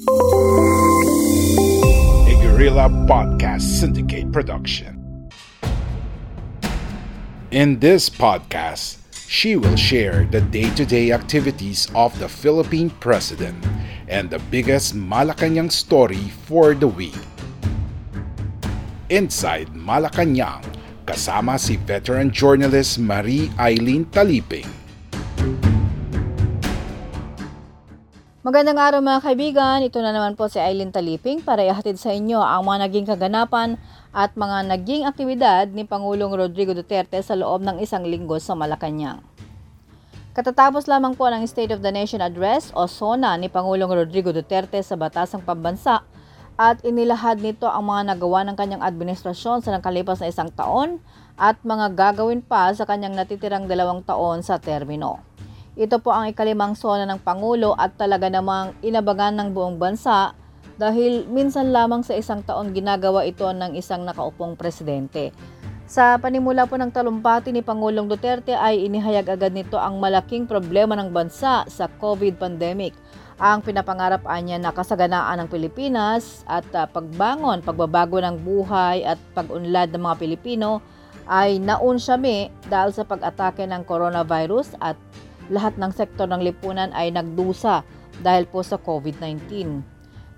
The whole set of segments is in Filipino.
A Guerrilla Podcast Syndicate production. In this podcast, she will share the day to day activities of the Philippine president and the biggest Malacanang story for the week. Inside Malacanang, kasama si veteran journalist Marie Eileen Taliping. Magandang araw mga kaibigan, ito na naman po si Eileen Taliping para ihatid sa inyo ang mga naging kaganapan at mga naging aktibidad ni Pangulong Rodrigo Duterte sa loob ng isang linggo sa Malacanang. Katatapos lamang po ng State of the Nation Address o SONA ni Pangulong Rodrigo Duterte sa Batasang Pambansa at inilahad nito ang mga nagawa ng kanyang administrasyon sa nakalipas na isang taon at mga gagawin pa sa kanyang natitirang dalawang taon sa termino. Ito po ang ikalimang sona ng Pangulo at talaga namang inabangan ng buong bansa dahil minsan lamang sa isang taon ginagawa ito ng isang nakaupong presidente. Sa panimula po ng talumpati ni Pangulong Duterte ay inihayag agad nito ang malaking problema ng bansa sa COVID pandemic. Ang pinapangarap niya na kasaganaan ng Pilipinas at uh, pagbangon, pagbabago ng buhay at pag-unlad ng mga Pilipino ay naun siya dahil sa pag-atake ng coronavirus at lahat ng sektor ng lipunan ay nagdusa dahil po sa COVID-19.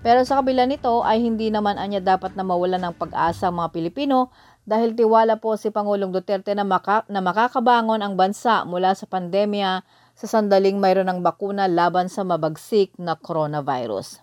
Pero sa kabila nito ay hindi naman anya dapat na mawala ng pag-asa ang mga Pilipino dahil tiwala po si Pangulong Duterte na, maka, na makakabangon ang bansa mula sa pandemya sa sandaling mayroon ng bakuna laban sa mabagsik na coronavirus.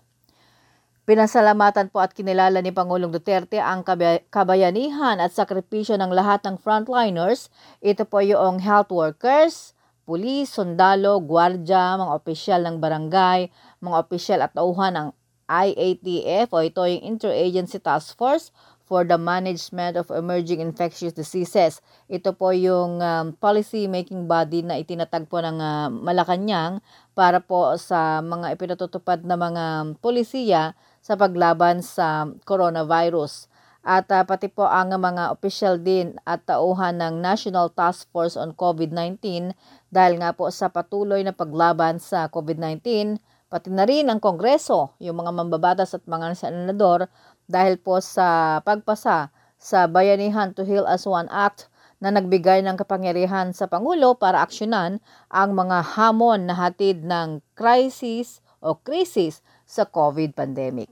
Pinasalamatan po at kinilala ni Pangulong Duterte ang kabayanihan at sakripisyo ng lahat ng frontliners. Ito po yung health workers, pulis, sundalo, gwardya, mga opisyal ng barangay, mga opisyal at tauhan ng IATF o ito yung Interagency Task Force for the Management of Emerging Infectious Diseases. Ito po yung um, policy making body na itinatag po ng uh, Malacanang para po sa mga ipinatutupad na mga polisiya sa paglaban sa coronavirus at uh, pati po ang mga opisyal din at tauhan ng National Task Force on COVID-19 dahil nga po sa patuloy na paglaban sa COVID-19, pati na rin ang Kongreso, yung mga mambabatas at mga senador dahil po sa pagpasa sa Bayanihan to Heal as One Act na nagbigay ng kapangyarihan sa Pangulo para aksyonan ang mga hamon na hatid ng crisis o krisis sa COVID pandemic.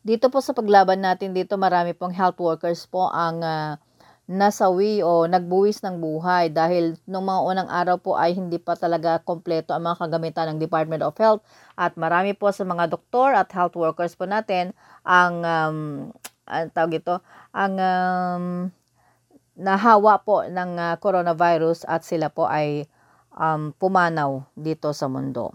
Dito po sa paglaban natin dito, marami pong health workers po ang uh, nasawi o nagbuwis ng buhay dahil nung mga unang araw po ay hindi pa talaga kompleto ang mga kagamitan ng Department of Health at marami po sa mga doktor at health workers po natin ang um, ang tawag ito, ang um, nahawa po ng uh, coronavirus at sila po ay um, pumanaw dito sa mundo.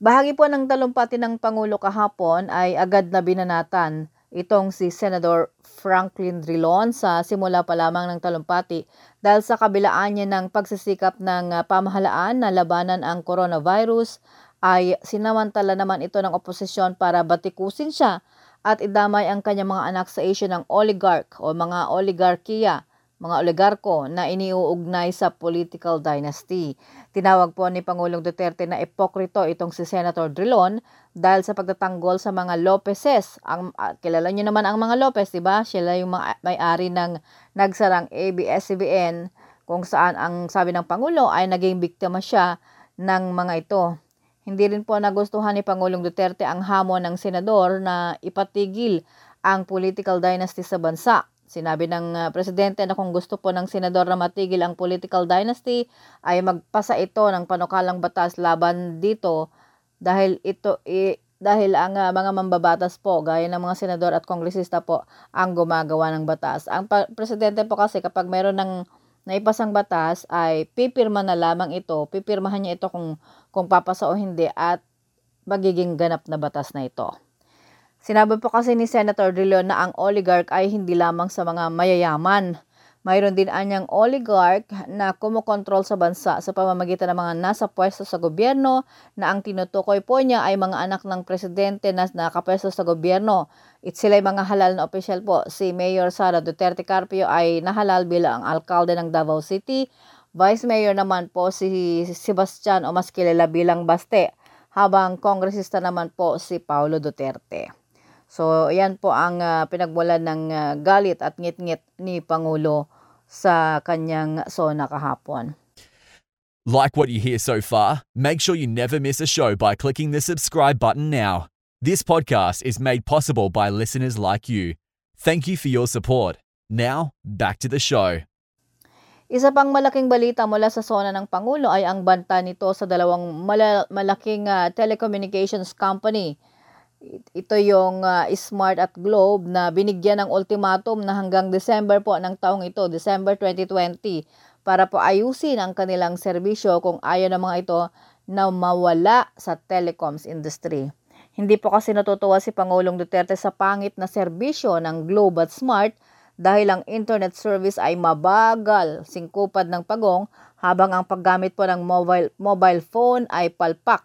Bahagi po ng talumpati ng Pangulo kahapon ay agad na binanatan itong si Senador Franklin Drilon sa simula pa lamang ng talumpati dahil sa kabilaan niya ng pagsisikap ng ah, pamahalaan na labanan ang coronavirus ay sinamantala naman ito ng oposisyon para batikusin siya at idamay ang kanyang mga anak sa issue ng oligarch o mga oligarkiya mga oligarko na iniuugnay sa political dynasty. Tinawag po ni Pangulong Duterte na epokrito itong si Senator Drilon dahil sa pagtatanggol sa mga Lopezes. Ang, uh, kilala niyo naman ang mga Lopez, di ba? Sila yung may-ari ng nagsarang ABS-CBN kung saan ang sabi ng Pangulo ay naging biktima siya ng mga ito. Hindi rin po nagustuhan ni Pangulong Duterte ang hamon ng senador na ipatigil ang political dynasty sa bansa. Sinabi ng uh, presidente na kung gusto po ng senador na matigil ang political dynasty ay magpasa ito ng panukalang batas laban dito dahil ito i, dahil ang uh, mga mambabatas po gaya ng mga senador at kongresista po ang gumagawa ng batas. Ang presidente po kasi kapag meron ng naipasang batas ay pipirma na lamang ito, pipirmahan niya ito kung kung papasa o hindi at magiging ganap na batas na ito. Sinabi po kasi ni Senator De Leon na ang oligarch ay hindi lamang sa mga mayayaman. Mayroon din anyang oligarch na kumokontrol sa bansa sa pamamagitan ng mga nasa pwesto sa gobyerno na ang tinutukoy po niya ay mga anak ng presidente na nakapwesto sa gobyerno. It sila ay mga halal na opisyal po. Si Mayor Sara Duterte Carpio ay nahalal bilang alkalde ng Davao City. Vice Mayor naman po si Sebastian o mas kilala bilang Baste habang kongresista naman po si Paulo Duterte. So, yan po ang uh, pinagmulan ng uh, galit at ngit-ngit ni Pangulo sa kanyang sona kahapon. Like what you hear so far? Make sure you never miss a show by clicking the subscribe button now. This podcast is made possible by listeners like you. Thank you for your support. Now, back to the show. Isa pang malaking balita mula sa sona ng Pangulo ay ang banta nito sa dalawang mala- malaking uh, telecommunications company ito yung uh, Smart at Globe na binigyan ng ultimatum na hanggang December po ng taong ito, December 2020, para po ayusin ang kanilang serbisyo kung ayaw ng mga ito na mawala sa telecoms industry. Hindi po kasi natutuwa si Pangulong Duterte sa pangit na serbisyo ng Globe at Smart dahil ang internet service ay mabagal, singkupad ng pagong habang ang paggamit po ng mobile, mobile phone ay palpak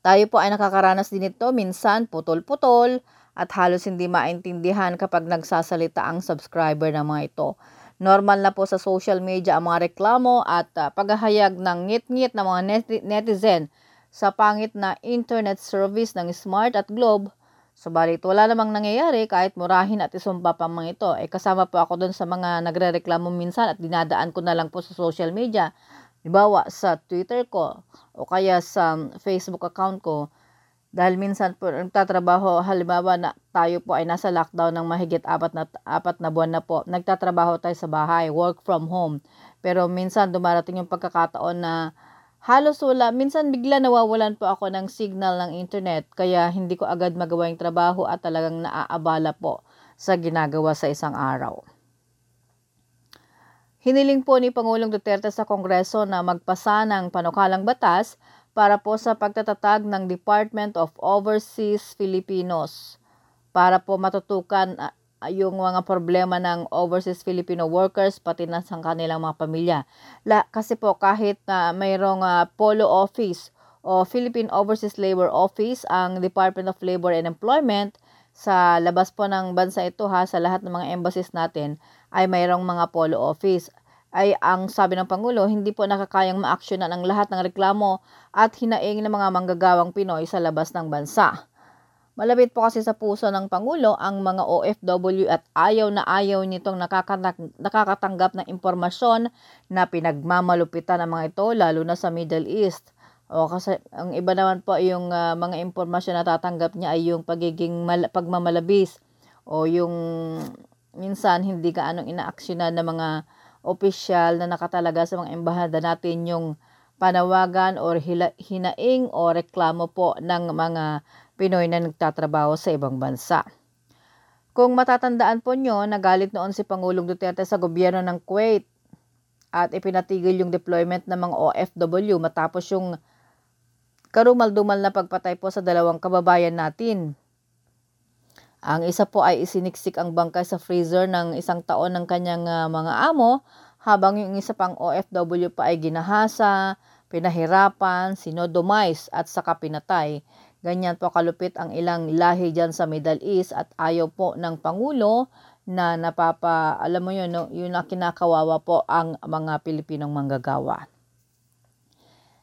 tayo po ay nakakaranas din ito minsan putol-putol at halos hindi maintindihan kapag nagsasalita ang subscriber ng mga ito. Normal na po sa social media ang mga reklamo at uh, paghahayag ng ngit-ngit ng mga net- netizen sa pangit na internet service ng Smart at Globe. Subalit wala namang nangyayari kahit murahin at isumpa pa mga ito. Eh, kasama po ako doon sa mga nagre-reklamo minsan at dinadaan ko na lang po sa social media Halimbawa sa Twitter ko o kaya sa Facebook account ko dahil minsan po nagtatrabaho halimbawa na tayo po ay nasa lockdown ng mahigit apat na, apat na buwan na po nagtatrabaho tayo sa bahay work from home. Pero minsan dumarating yung pagkakataon na halos wala minsan bigla nawawalan po ako ng signal ng internet kaya hindi ko agad magawa yung trabaho at talagang naaabala po sa ginagawa sa isang araw Hiniling po ni Pangulong Duterte sa Kongreso na magpasa ng panukalang batas para po sa pagtatatag ng Department of Overseas Filipinos para po matutukan ah, yung mga problema ng overseas Filipino workers pati na sa kanilang mga pamilya. La, kasi po kahit na mayroong uh, polo office o Philippine Overseas Labor Office ang Department of Labor and Employment sa labas po ng bansa ito ha sa lahat ng mga embassies natin ay mayroong mga polo office ay ang sabi ng Pangulo, hindi po nakakayang maaksyonan ang lahat ng reklamo at hinaing ng mga manggagawang Pinoy sa labas ng bansa. Malapit po kasi sa puso ng Pangulo ang mga OFW at ayaw na ayaw nitong nakakatang- nakakatanggap ng impormasyon na pinagmamalupitan ng mga ito lalo na sa Middle East. O kasi ang iba naman po yung uh, mga impormasyon na tatanggap niya ay yung pagiging mal- pagmamalabis o yung minsan hindi gaanong inaaksyonan ng mga opisyal na nakatalaga sa mga embahada natin yung panawagan or hila, hinaing o reklamo po ng mga Pinoy na nagtatrabaho sa ibang bansa. Kung matatandaan po nyo, nagalit noon si Pangulong Duterte sa gobyerno ng Kuwait at ipinatigil yung deployment ng mga OFW matapos yung karumal-dumal na pagpatay po sa dalawang kababayan natin. Ang isa po ay isiniksik ang bangkay sa freezer ng isang taon ng kanyang uh, mga amo, habang yung isa pang OFW pa ay ginahasa, pinahirapan, sinodomize at saka pinatay. Ganyan po kalupit ang ilang lahi dyan sa Middle East at ayaw po ng Pangulo na napapa, alam mo yun, yun na kinakawawa po ang mga Pilipinong manggagawa.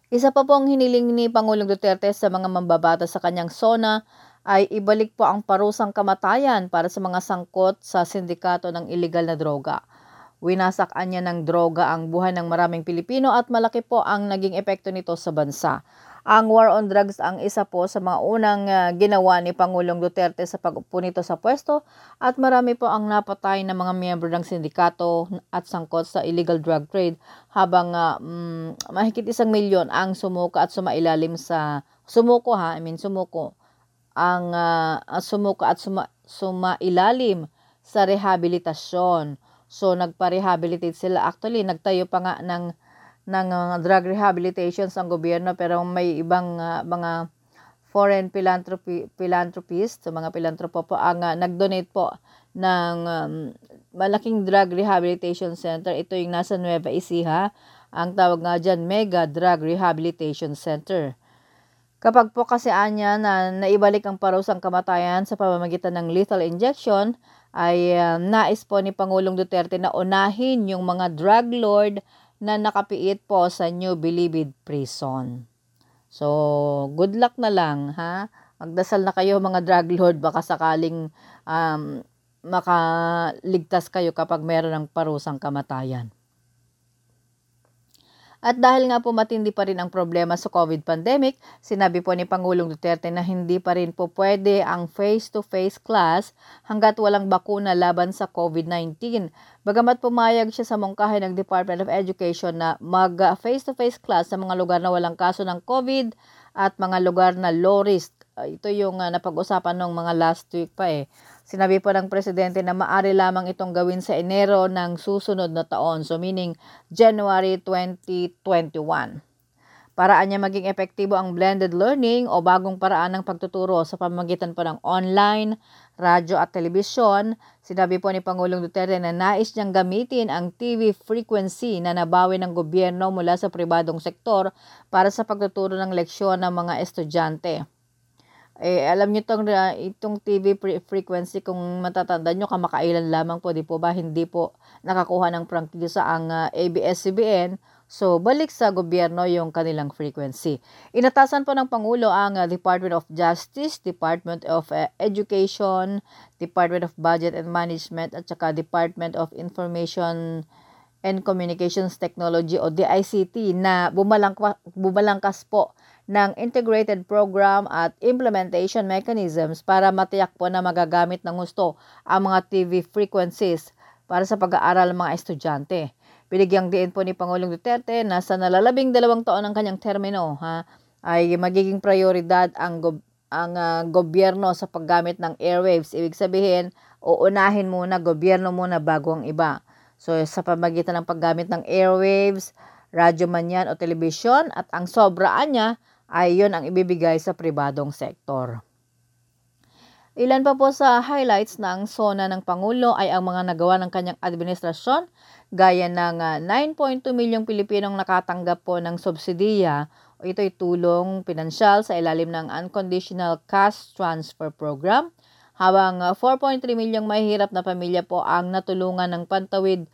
Isa pa pong hiniling ni Pangulong Duterte sa mga mambabata sa kanyang sona ay ibalik po ang parusang kamatayan para sa mga sangkot sa sindikato ng ilegal na droga. Winasakan niya ng droga ang buhay ng maraming Pilipino at malaki po ang naging epekto nito sa bansa. Ang war on drugs ang isa po sa mga unang uh, ginawa ni Pangulong Duterte sa pag-upo nito sa pwesto at marami po ang napatay ng mga miyembro ng sindikato at sangkot sa illegal drug trade habang uh, um, mahigit isang milyon ang sumuka at sumailalim sa sumuko ha, I mean sumuko ang uh, sumuka at suma, sumailalim sa rehabilitasyon. So nagpa-rehabilitate sila. Actually, nagtayo pa nga ng ng uh, drug rehabilitations ang gobyerno pero may ibang uh, mga foreign philanthropy, philanthropist, mga philanthropo po ang uh, nag-donate po ng um, malaking drug rehabilitation center. Ito yung nasa Nueva Ecija. Ang tawag nga dyan, Mega Drug Rehabilitation Center. Kapag po kasi anya na naibalik ang parusang kamatayan sa pamamagitan ng lethal injection, ay uh, nais po ni Pangulong Duterte na unahin yung mga drug lord na nakapiit po sa New Bilibid Prison. So, good luck na lang, ha? Magdasal na kayo mga drug lord, baka sakaling um, makaligtas kayo kapag meron ng parusang kamatayan. At dahil nga po matindi pa rin ang problema sa COVID pandemic, sinabi po ni Pangulong Duterte na hindi pa rin po pwede ang face-to-face class hanggat walang bakuna laban sa COVID-19. Bagamat pumayag siya sa mungkahi ng Department of Education na mag face-to-face class sa mga lugar na walang kaso ng COVID at mga lugar na low risk. Ito yung uh, napag-usapan nung mga last week pa eh. Sinabi po ng presidente na maari lamang itong gawin sa Enero ng susunod na taon, so meaning January 2021. Paraan niya maging epektibo ang blended learning o bagong paraan ng pagtuturo sa pamamagitan po ng online, radyo at telebisyon. Sinabi po ni Pangulong Duterte na nais niyang gamitin ang TV frequency na nabawi ng gobyerno mula sa pribadong sektor para sa pagtuturo ng leksyon ng mga estudyante. Eh, alam niyo tong uh, itong TV frequency kung matatanda niyo kamakailan lamang po, di po ba? Hindi po nakakuha ng prangkisa ang uh, ABS-CBN. So, balik sa gobyerno yung kanilang frequency. Inatasan po ng Pangulo ang uh, Department of Justice, Department of uh, Education, Department of Budget and Management, at saka Department of Information and Communications Technology o DICT na bumalangkas po ng integrated program at implementation mechanisms para matiyak po na magagamit ng gusto ang mga TV frequencies para sa pag-aaral ng mga estudyante. Binigyang diin po ni Pangulong Duterte na sa nalalabing dalawang taon ng kanyang termino ha, ay magiging prioridad ang, go- ang uh, gobyerno sa paggamit ng airwaves. Ibig sabihin, uunahin muna gobyerno muna bago ang iba. So sa pamagitan ng paggamit ng airwaves, radyo man yan o telebisyon at ang sobraan niya ay yun ang ibibigay sa pribadong sektor. Ilan pa po sa highlights ng SONA ng Pangulo ay ang mga nagawa ng kanyang administrasyon gaya ng 9.2 ah, milyong Pilipinong nakatanggap po ng subsidiya o ito'y tulong pinansyal sa ilalim ng Unconditional Cash Transfer Program habang 4.3 ah, milyong mahihirap na pamilya po ang natulungan ng Pantawid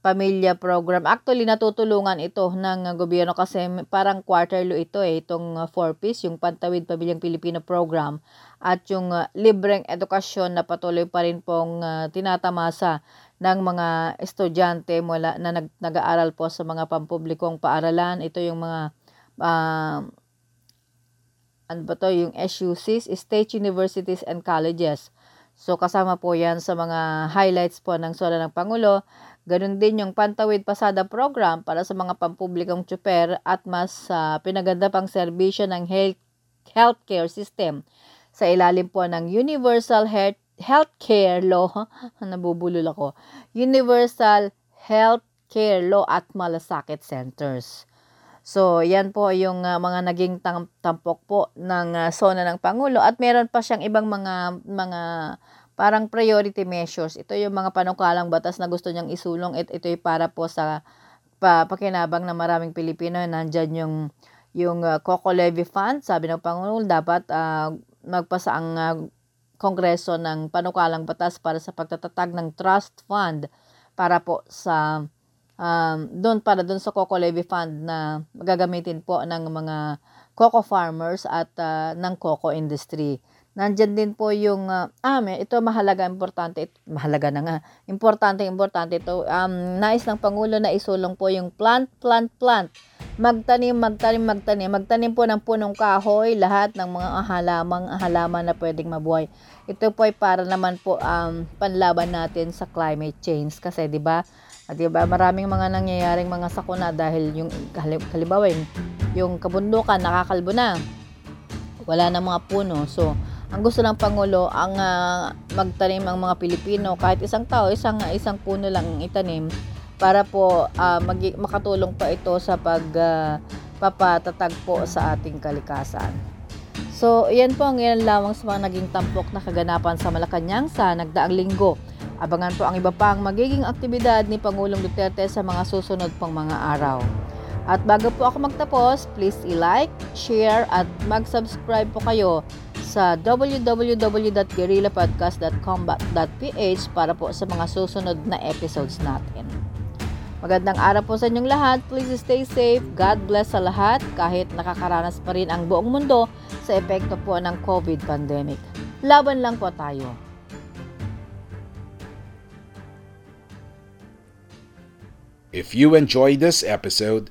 pamilya program. Actually, natutulungan ito ng gobyerno kasi parang quarterly ito eh, itong 4-piece, yung Pantawid Pamilyang Pilipino program at yung uh, libreng edukasyon na patuloy pa rin pong uh, tinatamasa ng mga estudyante mula na nag, nag-aaral po sa mga pampublikong paaralan. Ito yung mga uh, ano ba to, yung SUCs, State Universities and Colleges. So kasama po yan sa mga highlights po ng Sola ng Pangulo. Ganon din yung Pantawid Pasada program para sa mga pampublikong tsuper at mas uh, pinaganda pang serbisyo ng health, healthcare system sa ilalim po ng Universal Health Healthcare Law. Nabubulol ako. Universal Healthcare Law at Malasakit Centers. So, yan po yung uh, mga naging tam- tampok po ng uh, SONA ng Pangulo at meron pa siyang ibang mga mga parang priority measures. Ito yung mga panukalang batas na gusto niyang isulong. It, ito yung para po sa pa, pakinabang ng maraming Pilipino. Nandyan yung, yung uh, Coco Levy Fund. Sabi ng Pangulo, dapat uh, magpasa ang uh, Kongreso ng panukalang batas para sa pagtatatag ng trust fund para po sa um, doon para doon sa Coco Levy Fund na magagamitin po ng mga coco farmers at uh, ng coco industry. Nandyan din po yung, uh, ah, may, ito mahalaga, importante, mahalaga na nga, importante, importante ito. Um, nais ng Pangulo na isulong po yung plant, plant, plant. Magtanim, magtanim, magtanim. Magtanim po ng punong kahoy, lahat ng mga halamang halaman na pwedeng mabuhay. Ito po ay para naman po um, panlaban natin sa climate change. Kasi, di ba, at di ba, maraming mga nangyayaring mga sakuna dahil yung halimbawa yung kabundukan nakakalbo na. Wala na mga puno. So, ang gusto ng pangulo ang uh, magtanim ang mga Pilipino kahit isang tao, isang isang puno lang itanim para po uh, mag, makatulong pa ito sa pag uh, papatatag po sa ating kalikasan. So, iyan po ang ilan lamang sa mga naging tampok na kaganapan sa Malacanang sa nagdaang linggo. Abangan po ang iba pang magiging aktibidad ni Pangulong Duterte sa mga susunod pang mga araw. At bago po ako magtapos, please i-like, share at mag-subscribe po kayo sa www.guerrillapodcast.com.ph para po sa mga susunod na episodes natin. Magandang araw po sa inyong lahat. Please stay safe. God bless sa lahat kahit nakakaranas pa rin ang buong mundo sa epekto po ng COVID pandemic. Laban lang po tayo. If you enjoyed this episode,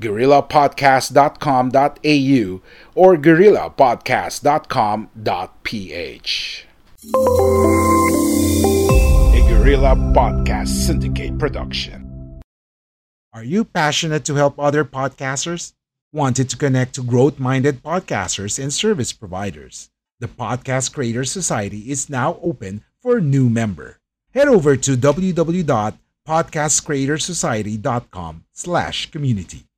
www.guerrillapodcast.com.au or guerrillapodcast.com.ph. A Guerrilla Podcast Syndicate production. Are you passionate to help other podcasters? Wanted to connect to growth minded podcasters and service providers? The Podcast Creators Society is now open for a new member. Head over to www.podcastcreatorsociety.com slash community